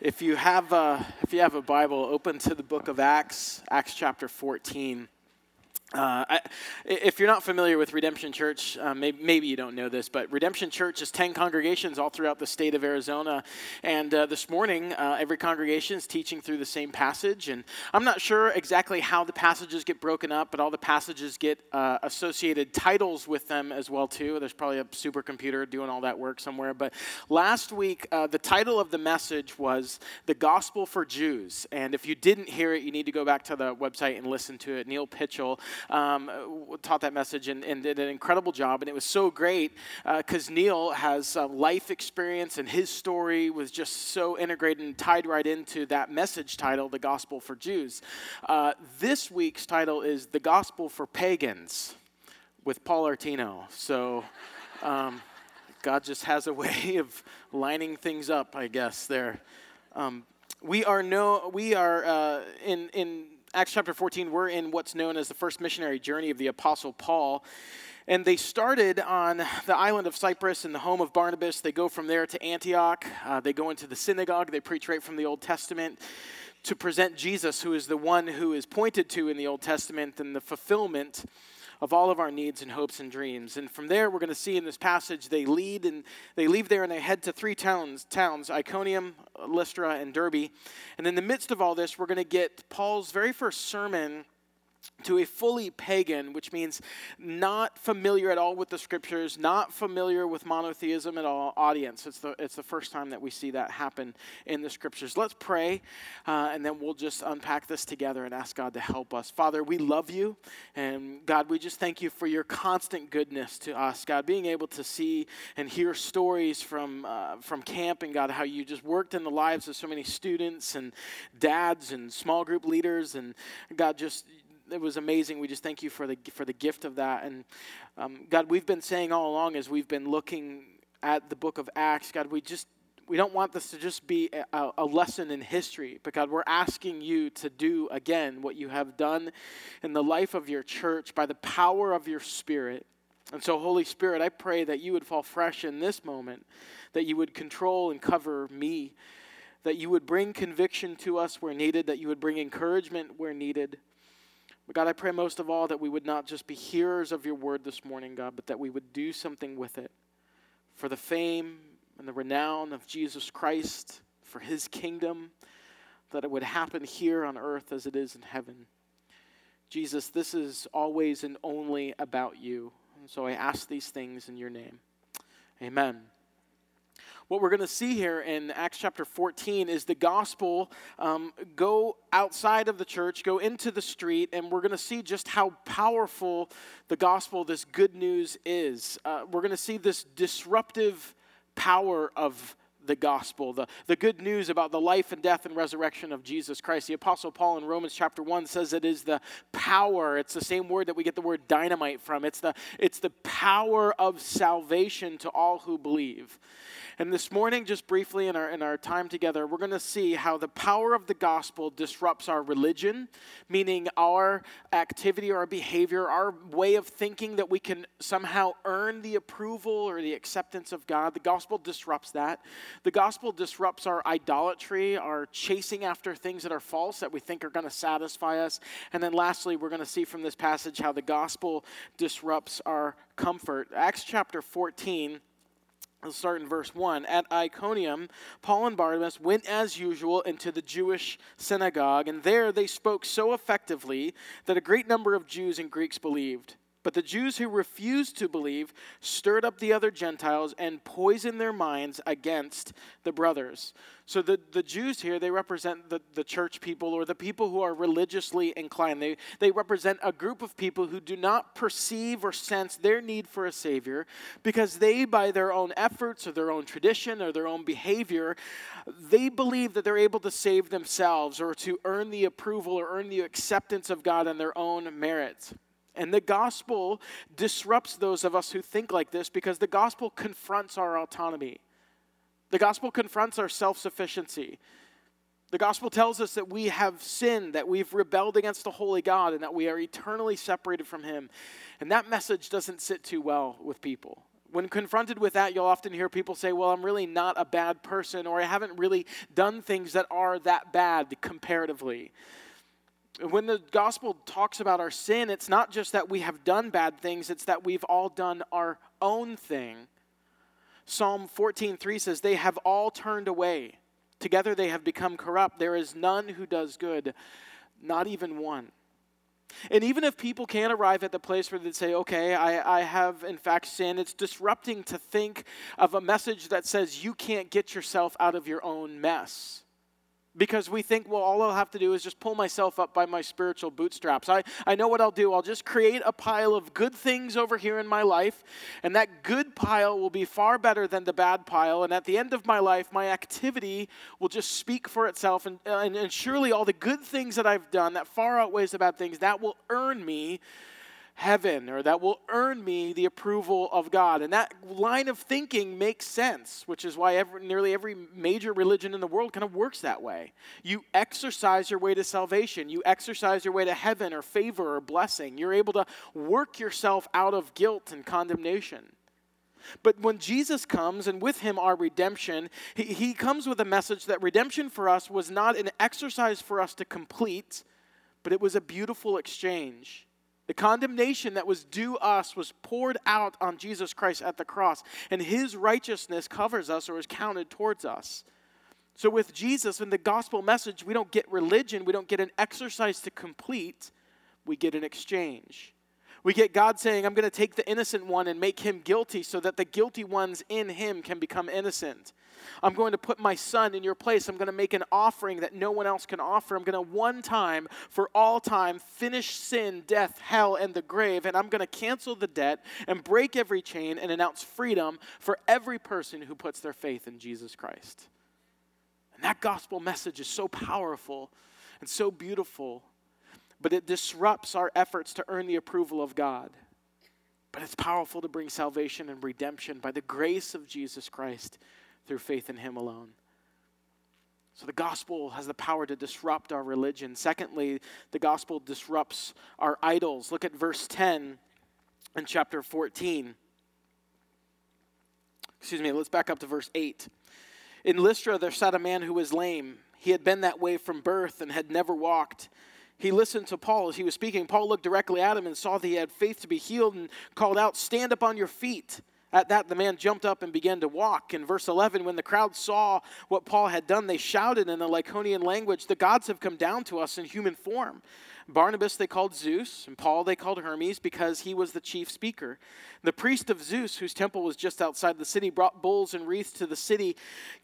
If you have a, if you have a Bible, open to the book of Acts, Acts chapter 14. Uh, I, if you're not familiar with Redemption Church, uh, maybe, maybe, you don't know this, but Redemption Church is 10 congregations all throughout the state of Arizona. And uh, this morning, uh, every congregation is teaching through the same passage. And I'm not sure exactly how the passages get broken up, but all the passages get uh, associated titles with them as well, too. There's probably a supercomputer doing all that work somewhere. But last week, the title of the message was The Gospel for Jews. And if you didn't hear it, you need to go back to the website and listen to it. Neil Pitchell um, taught that message and, and, did an incredible job. And it was so great because uh, Neil has uh, life experience and his story was just so integrated and tied right into that message title, The Gospel for Jews. Uh, this week's title is The Gospel for Pagans with Paul Artino. So. Um, God just has a way of lining things up, I guess. There, um, we are no, we are uh, in in Acts chapter 14, we're in what's known as the first missionary journey of the Apostle Paul. And they started on the island of Cyprus in the home of Barnabas. They go from there to Antioch. Uh, they go into the synagogue. They preach right from the Old Testament to present Jesus, who is the one who is pointed to in the Old Testament and the fulfillment of all of our needs and hopes and dreams. And from there, we're going to see in this passage, they lead and they leave there and they head to three towns, towns Iconium, Lystra, and Derbe. And in the midst of all this, we're going to get Paul's very first sermon to a fully pagan, which means not familiar at all with the scriptures, not familiar with monotheism at all, audience. It's the, it's the first time that we see that happen in the scriptures. Let's pray, uh, and then we'll just unpack this together and ask God to help us. Father, we love you, and God, we just thank you for your constant goodness to us. God, being able to see and hear stories from, uh, from camp, and God, how you just worked in the lives of so many students and dads and small group leaders, and God, just it was amazing. We just thank you for the for the gift of that. And um, God, we've been saying all along as we've been looking at the book of Acts, God, we just we don't want this to just be a, a, lesson in history, but God, we're asking you to do again what you have done in the life of your church by the power of your Spirit. And so, Holy Spirit, I pray that you would fall fresh in this moment, that you would control and cover me, that you would bring conviction to us where needed, that you would bring encouragement where needed. But God, I pray most of all that we would not just be hearers of your word this morning, God, but that we would do something with it for the fame and the renown of Jesus Christ, for his kingdom, that it would happen here on earth as it is in heaven. Jesus, this is always and only about you. And so I ask these things in your name. Amen what we're going to see here in Acts chapter 14 is the gospel um, go outside of the church, go into the street, and we're going to see just how powerful the gospel, this good news, is. Uh, we're going to see this disruptive power of the gospel, the, the good news about the life and death and resurrection of Jesus Christ. The Apostle Paul in Romans chapter 1 says it is the power. It's the same word that we get the word dynamite from. It's the, it's the power of salvation to all who believe. And this morning, just briefly in our, in our time together, we're going to see how the power of the gospel disrupts our religion, meaning our activity, our behavior, our way of thinking that we can somehow earn the approval or the acceptance of God. The gospel disrupts that. The gospel disrupts our idolatry, our chasing after things that are false that we think are going to satisfy us. And then lastly, we're going to see from this passage how the gospel disrupts our comfort. Acts chapter 14 Let's start in verse 1. At Iconium, Paul and Barnabas went as usual into the Jewish synagogue, and there they spoke so effectively that a great number of Jews and Greeks believed. But the Jews who refused to believe stirred up the other Gentiles and poisoned their minds against the brothers. So the, the Jews here, they represent the, the church people or the people who are religiously inclined. They, they represent a group of people who do not perceive or sense their need for a Savior because they, by their own efforts or their own tradition or their own behavior, they believe that they're able to save themselves or to earn the approval or earn the acceptance of God on their own merits. And the gospel disrupts those of us who think like this because the gospel confronts our autonomy. The gospel confronts our self sufficiency. The gospel tells us that we have sinned, that we've rebelled against the holy God, and that we are eternally separated from Him. And that message doesn't sit too well with people When confronted with that, you'll often hear people say, Well, I'm really not a bad person, or I haven't really done things that are that bad comparatively. When the gospel talks about our sin, it's not just that we have done bad things, it's that we've all done our own thing. Psalm 14:3 says, They have all turned away. Together they have become corrupt. There is none who does good, not even one. And even if people can arrive at the place where they say, okay, I, I have in fact sinned, it's disrupting to think of a message that says you can't get yourself out of your own mess because we think, well, all I'll have to do is just pull myself up by my spiritual bootstraps. I, I know what I'll do. I'll just create a pile of good things over here in my life, and that good pile will be far better than the bad pile. And at the end of my life, my activity will just speak for itself. And, and, and surely all the good things that I've done that far outweighs the bad things, that will earn me heaven or that will earn me the approval of God. And that line of thinking makes sense, which is why every, nearly every major religion in the world kind of works that way. You exercise your way to salvation, you exercise your way to heaven or favor or blessing. You're able to work yourself out of guilt and condemnation. But when Jesus comes, and with him our redemption, he, he comes with a message that redemption for us was not an exercise for us to complete, but it was a beautiful exchange. The condemnation that was due us was poured out on Jesus Christ at the cross, and his righteousness covers us or is counted towards us. So, with Jesus and the gospel message, we don't get religion, we don't get an exercise to complete, we get an exchange. We get God saying, I'm going to take the innocent one and make him guilty so that the guilty ones in him can become innocent. I'm going to put my son in your place. I'm going to make an offering that no one else can offer. I'm going to one time, for all time, finish sin, death, hell, and the grave. And I'm going to cancel the debt and break every chain and announce freedom for every person who puts their faith in Jesus Christ. And that gospel message is so powerful and so beautiful but it disrupts our efforts to earn the approval of God. But it's powerful to bring salvation and redemption by the grace of Jesus Christ through faith in Him alone. So the gospel has the power to disrupt our religion. Secondly, the gospel disrupts our idols. Look at verse 10 in chapter 14. Excuse me, let's back up to verse 8. In Lystra, there sat a man who was lame. He had been that way from birth and had never walked he listened to Paul as he was speaking. Paul looked directly at him and saw that he had faith to be healed and called out, Stand up on your feet. At that, the man jumped up and began to walk. In verse 11, when the crowd saw what Paul had done, they shouted in the Lycaonian language, The gods have come down to us in human form. Barnabas they called Zeus, and Paul they called Hermes because he was the chief speaker. The priest of Zeus, whose temple was just outside the city, brought bulls and wreaths to the city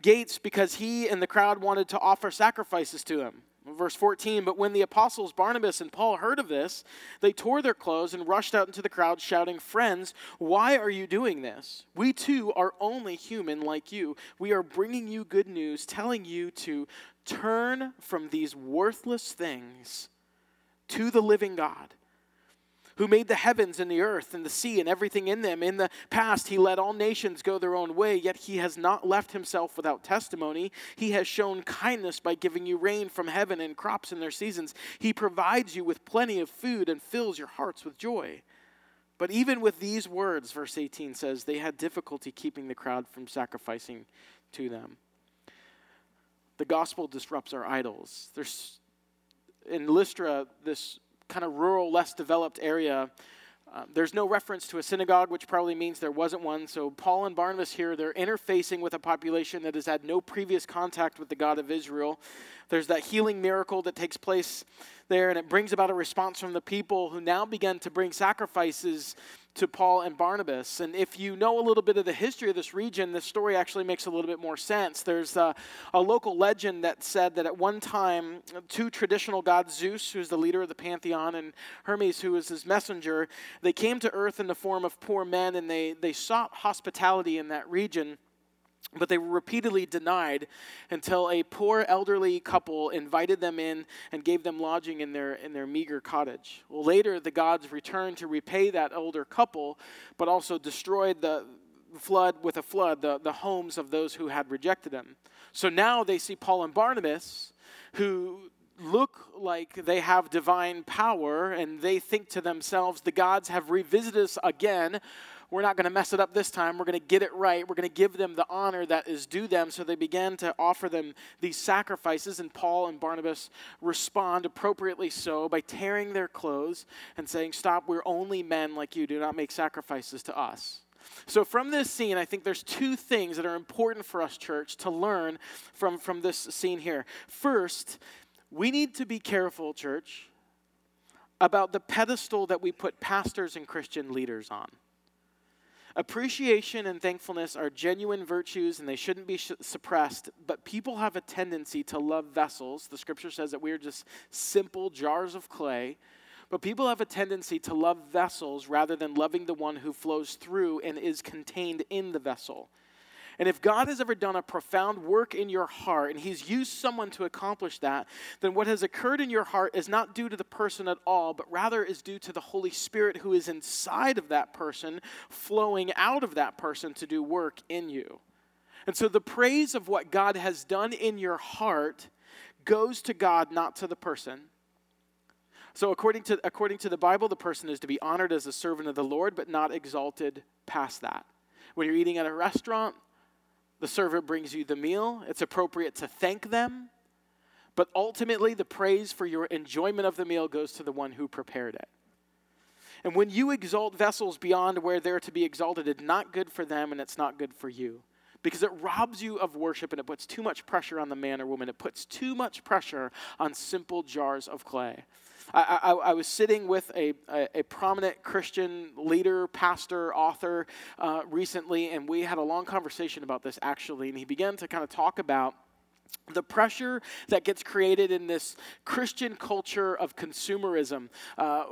gates because he and the crowd wanted to offer sacrifices to him. Verse 14, but when the apostles Barnabas and Paul heard of this, they tore their clothes and rushed out into the crowd, shouting, Friends, why are you doing this? We too are only human like you. We are bringing you good news, telling you to turn from these worthless things to the living God who made the heavens and the earth and the sea and everything in them. In the past, he let all nations go their own way, yet he has not left himself without testimony. He has shown kindness by giving you rain from heaven and crops in their seasons. He provides you with plenty of food and fills your hearts with joy. But even with these words, verse 18 says, they had difficulty keeping the crowd from sacrificing to them. The gospel disrupts our idols. There's in Lystra, this kind of rural, less developed area. Uh, there's no reference to a synagogue, which probably means there wasn't one. So, Paul and Barnabas here, they're interfacing with a population that has had no previous contact with the God of Israel. There's that healing miracle that takes place there, and it brings about a response from the people who now begin to bring sacrifices to Paul and Barnabas. And if you know a little bit of the history of this region, this story actually makes a little bit more sense. There's a, a, local legend that said that at one time, two traditional gods, Zeus, who's the leader of the pantheon, and Hermes, who was his messenger, they came to earth in the form of poor men and they, they sought hospitality in that region. But they were repeatedly denied until a poor elderly couple invited them in and gave them lodging in their, in their meager cottage. Well, later, the gods returned to repay that older couple, but also destroyed the flood with a flood the, the homes of those who had rejected them. So now they see Paul and Barnabas, who look like they have divine power, and they think to themselves, the gods have revisited us again we're not going to mess it up this time. We're going to get it right. We're going to give them the honor that is due them. So they began to offer them these sacrifices, and Paul and Barnabas respond appropriately so by tearing their clothes and saying, Stop, we're only men like you. Do not make sacrifices to us. So, from this scene, I think there's two things that are important for us, church, to learn from, from this scene here. First, we need to be careful, church, about the pedestal that we put pastors and Christian leaders on. Appreciation and thankfulness are genuine virtues and they shouldn't be sh- suppressed, but people have a tendency to love vessels. The scripture says that we are just simple jars of clay but people have a tendency to love vessels rather than loving the one who flows through and is contained in the vessel. And if God has ever done a profound work in your heart and He's used someone to accomplish that, then what has occurred in your heart is not due to the person at all, but rather is due to the Holy Spirit who is inside of that person, flowing out of that person to do work in you. And so the praise of what God has done in your heart goes to God, not to the person. So, according to, according to the Bible, the person is to be honored as a servant of the Lord, but not exalted past that. When you're eating at a restaurant, the server brings you the meal. It's appropriate to thank them, but ultimately, the praise for your enjoyment of the meal goes to the one who prepared it. And when you exalt vessels beyond where they're to be exalted, it's not good for them and it's not good for you because it robs you of worship and it puts too much pressure on the man or woman. It puts too much pressure on simple jars of clay. I, I, I was sitting with a, a, a, prominent Christian leader, pastor, author uh, recently, and we had a long conversation about this actually. And he began to kind of talk about the pressure that gets created in this Christian culture of consumerism, uh,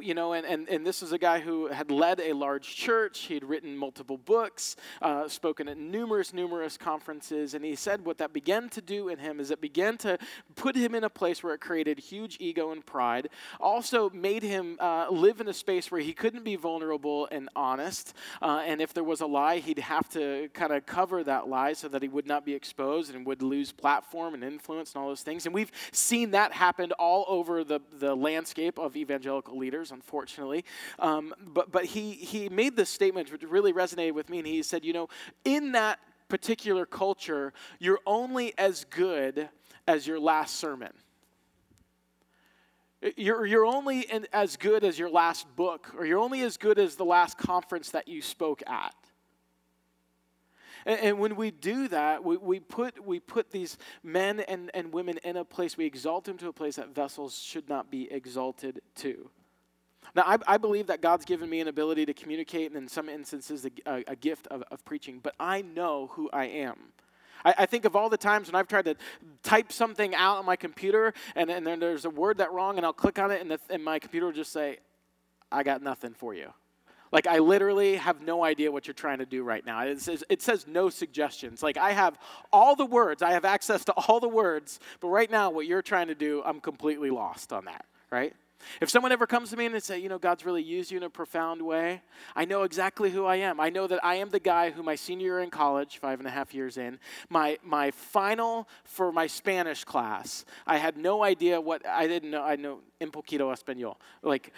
you know, and, and, and this is a guy who had led a large church. He had written multiple books, uh, spoken at numerous, numerous conferences, and he said what that began to do in him is it began to put him in a place where it created huge ego and pride, also made him uh, live in a space where he couldn't be vulnerable and honest, uh, and if there was a lie, he'd have to kind of cover that lie so that he would not be exposed and would lose platform and influence and all those things. And we've seen that happen all over the, the landscape of evangelical leaders, unfortunately. Um, but but he, he made this statement which really resonated with me, and he said, you know, in that particular culture, you're only as good as your last sermon. You're, you're only in, as good as your last book, or you're only as good as the last conference that you spoke at. And, and when we do that, we, we, put, we put these men and, and women in a place, we exalt them to a place that vessels should not be exalted to. Now, I, I, believe that God's given me an ability to communicate, and in some instances, a, a gift of, of, preaching, but I know who I am. I, I, think of all the times when I've tried to type something out on my computer, and, and then there's a word that wrong, and I'll click on it, and, the, and my computer will just say, I got nothing for you. Like, I literally have no idea what you're trying to do right now. It says, it says no suggestions. Like, I have all the words, I have access to all the words, but right now, what you're trying to do, I'm completely lost on that, right? If someone ever comes to me and they say, you know, God's really used you in a profound way, I know exactly who I am. I know that I am the guy who my senior year in college, five and a half years in, my, my final for my Spanish class, I had no idea what, I didn't know, I know un poquito español. Like,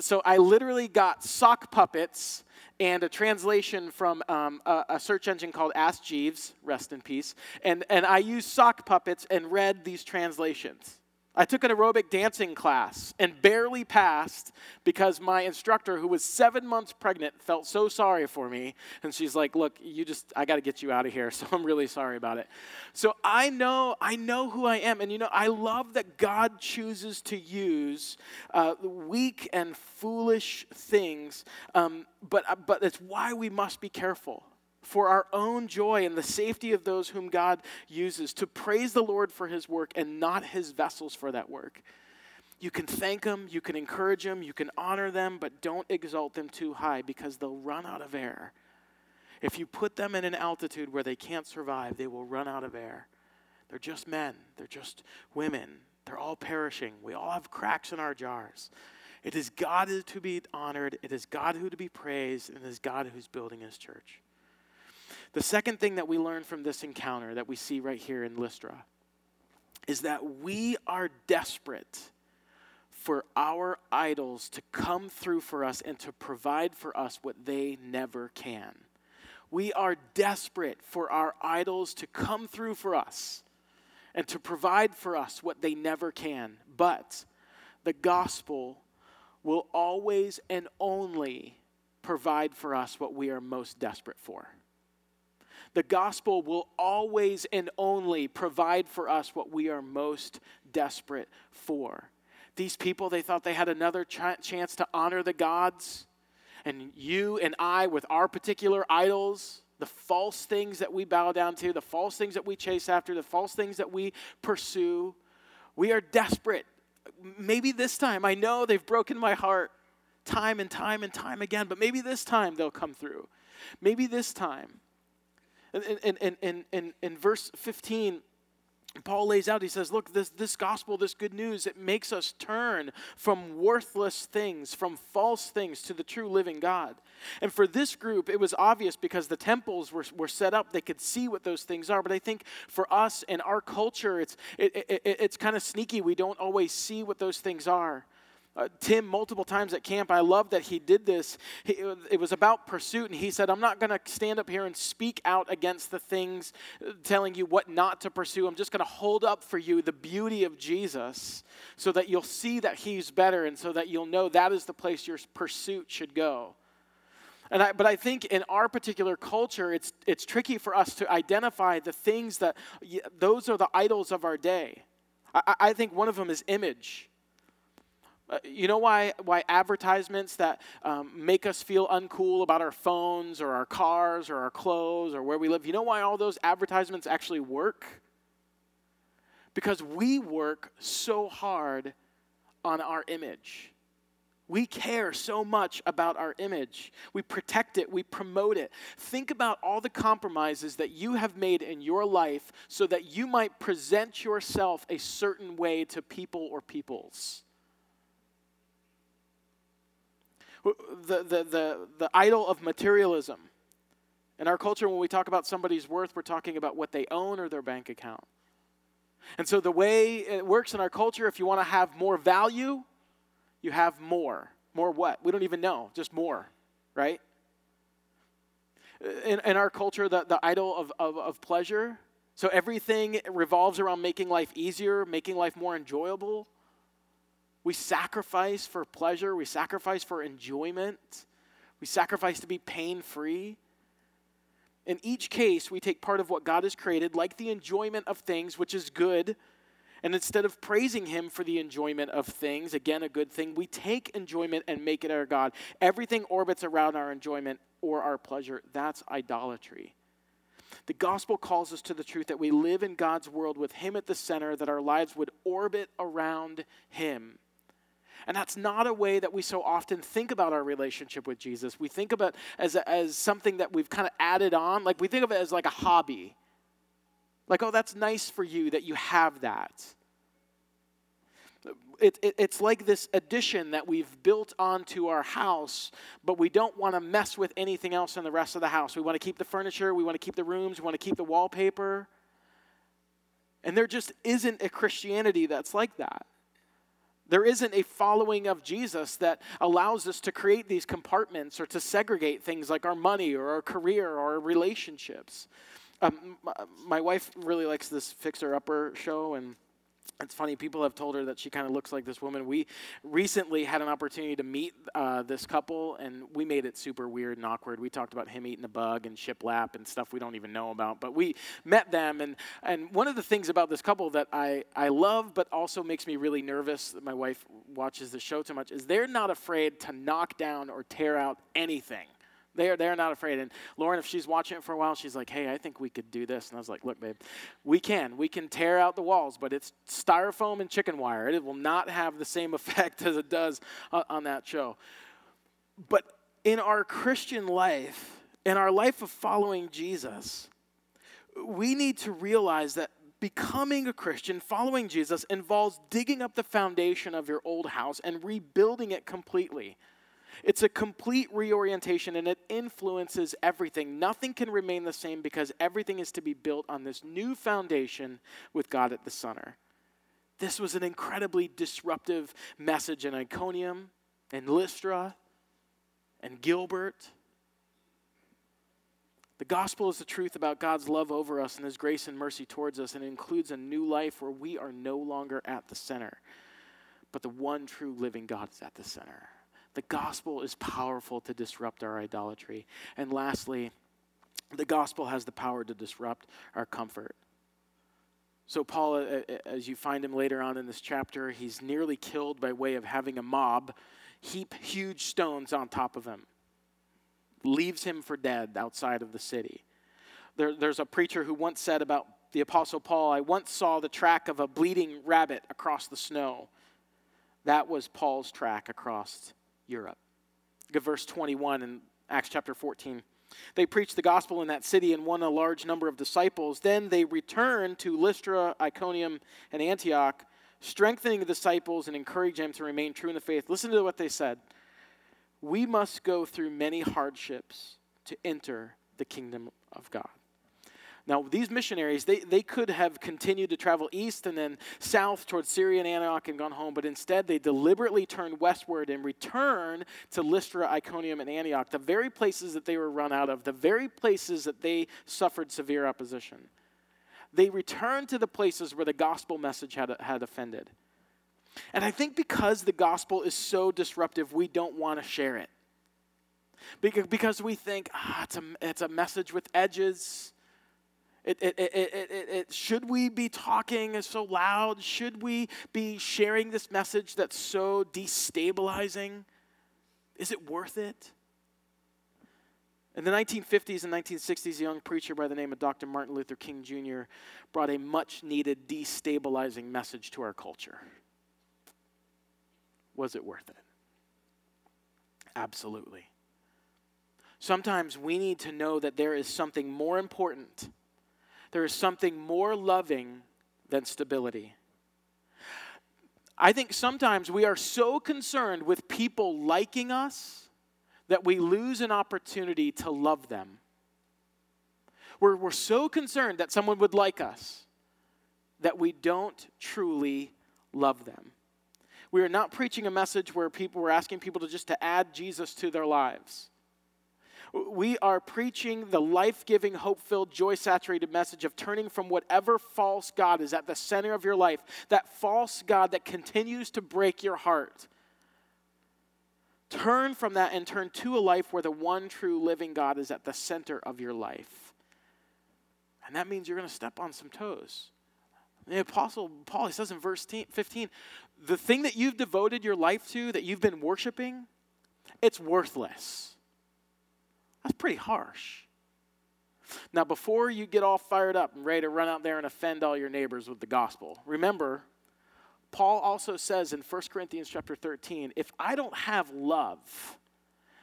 so I literally got sock puppets and a translation from um, a, a, search engine called Ask Jeeves, rest in peace. And, and I used sock puppets and read these translations. I took an aerobic dancing class and barely passed because my instructor, who was seven months pregnant, felt so sorry for me. And she's like, Look, you just, I got to get you out of here. So I'm really sorry about it. So I know, I know who I am. And you know, I love that God chooses to use uh, weak and foolish things, um, but, uh, but it's why we must be careful for our own joy and the safety of those whom God uses, to praise the Lord for his work and not his vessels for that work. You can thank them, you can encourage them, you can honor them, but don't exalt them too high because they'll run out of air. If you put them in an altitude where they can't survive, they will run out of air. They're just men, they're just women, they're all perishing. We all have cracks in our jars. It is God to be honored, it is God who to be praised, and it is God who's building his church. The second thing that we learn from this encounter that we see right here in Lystra is that we are desperate for our idols to come through for us and to provide for us what they never can. We are desperate for our idols to come through for us and to provide for us what they never can. But the gospel will always and only provide for us what we are most desperate for. The gospel will always and only provide for us what we are most desperate for. These people, they thought they had another ch- chance to honor the gods. And you and I, with our particular idols, the false things that we bow down to, the false things that we chase after, the false things that we pursue, we are desperate. Maybe this time, I know they've broken my heart time and time and time again, but maybe this time they'll come through. Maybe this time. In, in, in, in, in verse 15, Paul lays out, he says, Look, this, this gospel, this good news, it makes us turn from worthless things, from false things to the true living God. And for this group, it was obvious because the temples were, were set up, they could see what those things are. But I think for us in our culture, it's, it, it, it, it's kind of sneaky. We don't always see what those things are uh, Tim multiple times at camp. I love that he did this. He, it was about pursuit, and he said, I'm not going to stand up here and speak out against the things uh, telling you what not to pursue. I'm just going to hold up for you the beauty of Jesus so that you'll see that he's better and so that you'll know that is the place your pursuit should go. And I, but I think in our particular culture, it's, it's tricky for us to identify the things that those are the idols of our day. I, I think one of them is image. Uh, you know why, why advertisements that um, make us feel uncool about our phones or our cars or our clothes or where we live, you know why all those advertisements actually work? Because we work so hard on our image. We care so much about our image. We protect it, we promote it. Think about all the compromises that you have made in your life so that you might present yourself a certain way to people or peoples. The, the, the, the idol of materialism. In our culture, when we talk about somebody's worth, we're talking about what they own or their bank account. And so, the way it works in our culture, if you want to have more value, you have more. More what? We don't even know, just more, right? In, in our culture, the, the idol of, of, of pleasure, so everything revolves around making life easier, making life more enjoyable. We sacrifice for pleasure, we sacrifice for enjoyment, we sacrifice to be pain free. In each case, we take part of what God has created, like the enjoyment of things, which is good. And instead of praising Him for the enjoyment of things, again, a good thing, we take enjoyment and make it our God. Everything orbits around our enjoyment or our pleasure. That's idolatry. The gospel calls us to the truth that we live in God's world with Him at the center, that our lives would orbit around Him. And that's not a way that we so often think about our relationship with Jesus. We think about as, as something that we've kind of added on. Like we think of it as like a hobby. Like, oh, that's nice for you that you have that. It, it, it's like this addition that we've built onto our house, but we don't want to mess with anything else in the rest of the house. We want to keep the furniture, we want to keep the rooms, we want to keep the wallpaper. And there just isn't a Christianity that's like that. There isn't a following of Jesus that allows us to create these compartments or to segregate things like our money or our career or our relationships. Um, my wife really likes this Fixer Upper show, and it's funny, people have told her that she kind of looks like this woman. We recently had an opportunity to meet uh, this couple, and we made it super weird and awkward. We talked about him eating a bug and shiplap and stuff we don't even know about. But we met them, and, and one of the things about this couple that I, I love, but also makes me really nervous that my wife watches the show too much, is they're not afraid to knock down or tear out anything. They're, they're not afraid. And Lauren, if she's watching it for a while, she's like, hey, I think we could do this. And I was like, look, babe, we can. We can tear out the walls, but it's styrofoam and chicken wire. It will not have the same effect as it does on, on that show. But in our Christian life, in our life of following Jesus, we need to realize that becoming a Christian, following Jesus, involves digging up the foundation of your old house and rebuilding it completely. It's a complete reorientation and it influences everything. Nothing can remain the same because everything is to be built on this new foundation with God at the center. This was an incredibly disruptive message in Iconium and Lystra and Gilbert. The gospel is the truth about God's love over us and his grace and mercy towards us, and it includes a new life where we are no longer at the center, but the one true living God is at the center. The gospel is powerful to disrupt our idolatry. And lastly, the gospel has the power to disrupt our comfort. So, Paul, as you find him later on in this chapter, he's nearly killed by way of having a mob heap huge stones on top of him, leaves him for dead outside of the city. There, there's a preacher who once said about the Apostle Paul, I once saw the track of a bleeding rabbit across the snow. That was Paul's track across Europe. Look at verse 21 in Acts chapter 14. They preached the gospel in that city and won a large number of disciples. Then they returned to Lystra, Iconium, and Antioch, strengthening the disciples and encouraging them to remain true in the faith. Listen to what they said. We must go through many hardships to enter the kingdom of God. Now, these missionaries, they, they could have continued to travel east and then south towards Syria and Antioch and gone home, but instead they deliberately turned westward and returned to Lystra, Iconium, and Antioch, the very places that they were run out of, the very places that they suffered severe opposition. They returned to the places where the gospel message had, had offended. And I think because the gospel is so disruptive, we don't want to share it. Because we think, ah, it's a, it's a message with edges it, it, it, should we be talking so loud? Should we be sharing this message that's so destabilizing? Is it worth it? In the 1950s and 1960s, a young preacher by the name of Dr. Martin Luther King Jr. brought a much needed destabilizing message to our culture. Was it worth it? Absolutely. Sometimes we need to know that there is something more important there is something more loving than stability. I think sometimes we are so concerned with people liking us that we lose an opportunity to love them. We're, we're so concerned that someone would like us that we don't truly love them. We are not preaching a message where people we're asking people to just to add Jesus to their lives. We are preaching the life giving, hope filled, joy saturated message of turning from whatever false God is at the center of your life, that false God that continues to break your heart. Turn from that and turn to a life where the one true living God is at the center of your life. And that means you're going to step on some toes. The Apostle Paul, he says in verse 15, the thing that you've devoted your life to, that you've been worshiping, it's worthless. That's pretty harsh. Now, before you get all fired up and ready to run out there and offend all your neighbors with the gospel, remember, Paul also says in 1 Corinthians chapter 13, if I don't have love,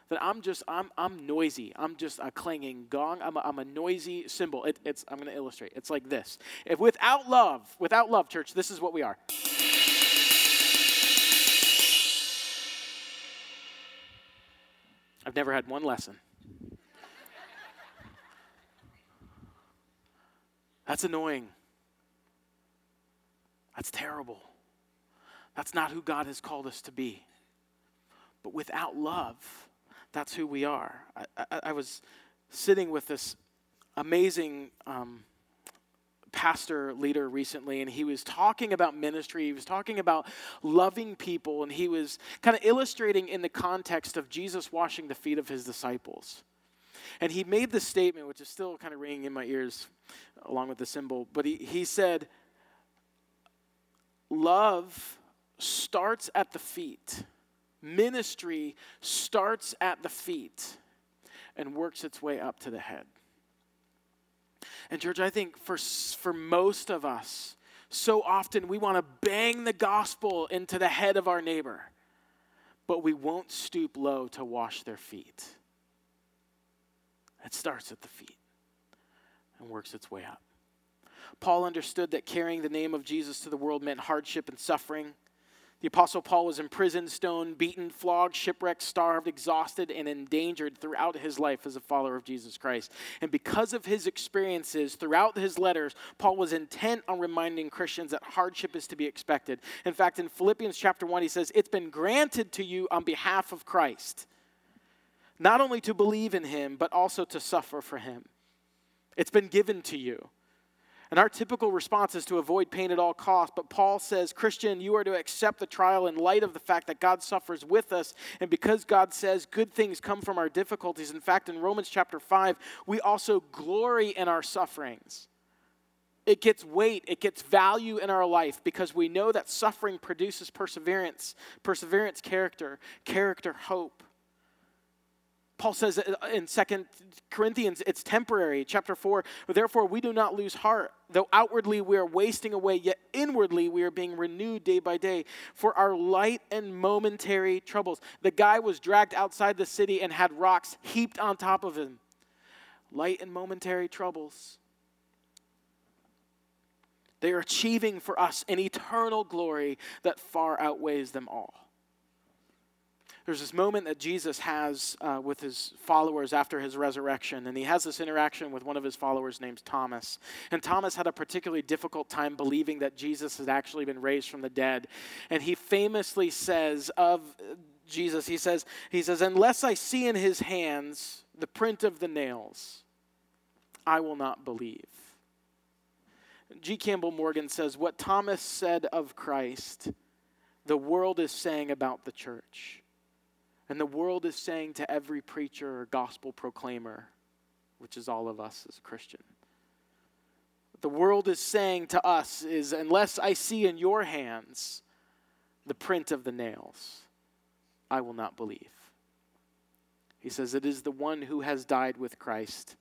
then I'm just, I'm, I'm noisy. I'm just a clanging gong. I'm a, I'm a noisy cymbal. It, it's, I'm going to illustrate. It's like this. If without love, without love, church, this is what we are. I've never had one lesson. That's annoying. That's terrible. That's not who God has called us to be. But without love, that's who we are. I, I, I was sitting with this amazing um, pastor leader recently, and he was talking about ministry. He was talking about loving people, and he was kind of illustrating in the context of Jesus washing the feet of his disciples. And he made this statement, which is still kind of ringing in my ears along with the cymbal, but he, he said, Love starts at the feet, ministry starts at the feet and works its way up to the head. And, church, I think for, for most of us, so often we want to bang the gospel into the head of our neighbor, but we won't stoop low to wash their feet. It starts at the feet and works its way up. Paul understood that carrying the name of Jesus to the world meant hardship and suffering, The Apostle Paul was imprisoned, stoned, beaten, flogged, shipwrecked, starved, exhausted, and endangered throughout his life as a follower of Jesus Christ. And because of his experiences throughout his letters, Paul was intent on reminding Christians that hardship is to be expected. In fact, in Philippians chapter 1, he says, It's been granted to you on behalf of Christ, not only to believe in him, but also to suffer for him. It's been given to you. And our typical response is to avoid pain at all costs. But Paul says, Christian, you are to accept the trial in light of the fact that God suffers with us. And because God says good things come from our difficulties, in fact, in Romans chapter 5, we also glory in our sufferings. It gets weight, it gets value in our life because we know that suffering produces perseverance, perseverance, character, character, hope. Paul says uh, in Second Corinthians, it's temporary. Chapter 4, therefore we do not lose heart. Though outwardly we are wasting away, yet inwardly we are being renewed day by day. For our light and momentary troubles. The guy was dragged outside the city and had rocks heaped on top of him. Light and momentary troubles. They are achieving for us an eternal glory that far outweighs them all there's this moment that Jesus has uh, with his followers after his resurrection, and he has this interaction with one of his followers named Thomas. And Thomas had a particularly difficult time believing that Jesus had actually been raised from the dead. And he famously says of Jesus, he says, he says, unless I see in his hands the print of the nails, I will not believe. G. Campbell Morgan says, What Thomas said of Christ, the world is saying about the church. And the world is saying to every preacher or gospel proclaimer, which is all of us as a Christian, the world is saying to us is unless I see in your hands the print of the nails, I will not believe. He says, It is the one who has died with Christ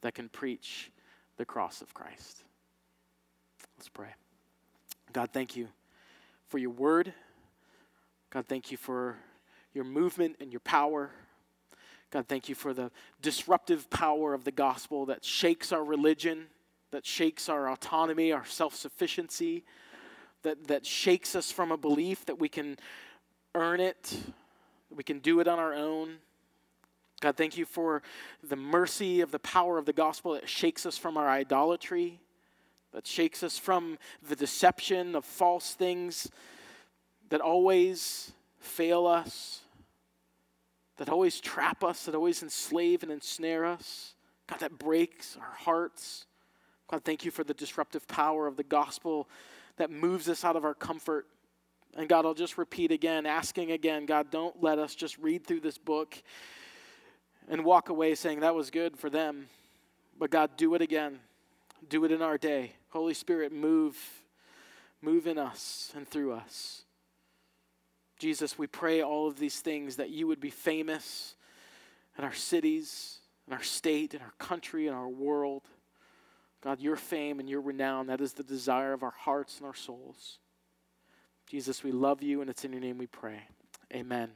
that can preach the cross of Christ. Let's pray. God, thank you for your word. God, thank you for your movement and your power. God, thank you for the disruptive power of the gospel that shakes our religion, that shakes our autonomy, our self sufficiency, that, that shakes us from a belief that we can earn it, we can do it on our own. God, thank you for the mercy of the power of the gospel that shakes us from our idolatry, that shakes us from the deception of false things that always fail us, that always trap us, that always enslave and ensnare us. God, that breaks our hearts. God, thank you for the disruptive power of the gospel that moves us out of our comfort. And God, I'll just repeat again, asking again, God, don't let us just read through this book and walk away saying that was good for them. But God, do it again. Do it in our day. Holy Spirit, move. Move in us and through us. Jesus, we pray all of these things that you would be famous in our cities, in our state, in our country, in our world. God, your fame and your renown, that is the desire of our hearts and our souls. Jesus, we love you, and it's in your name we pray. Amen.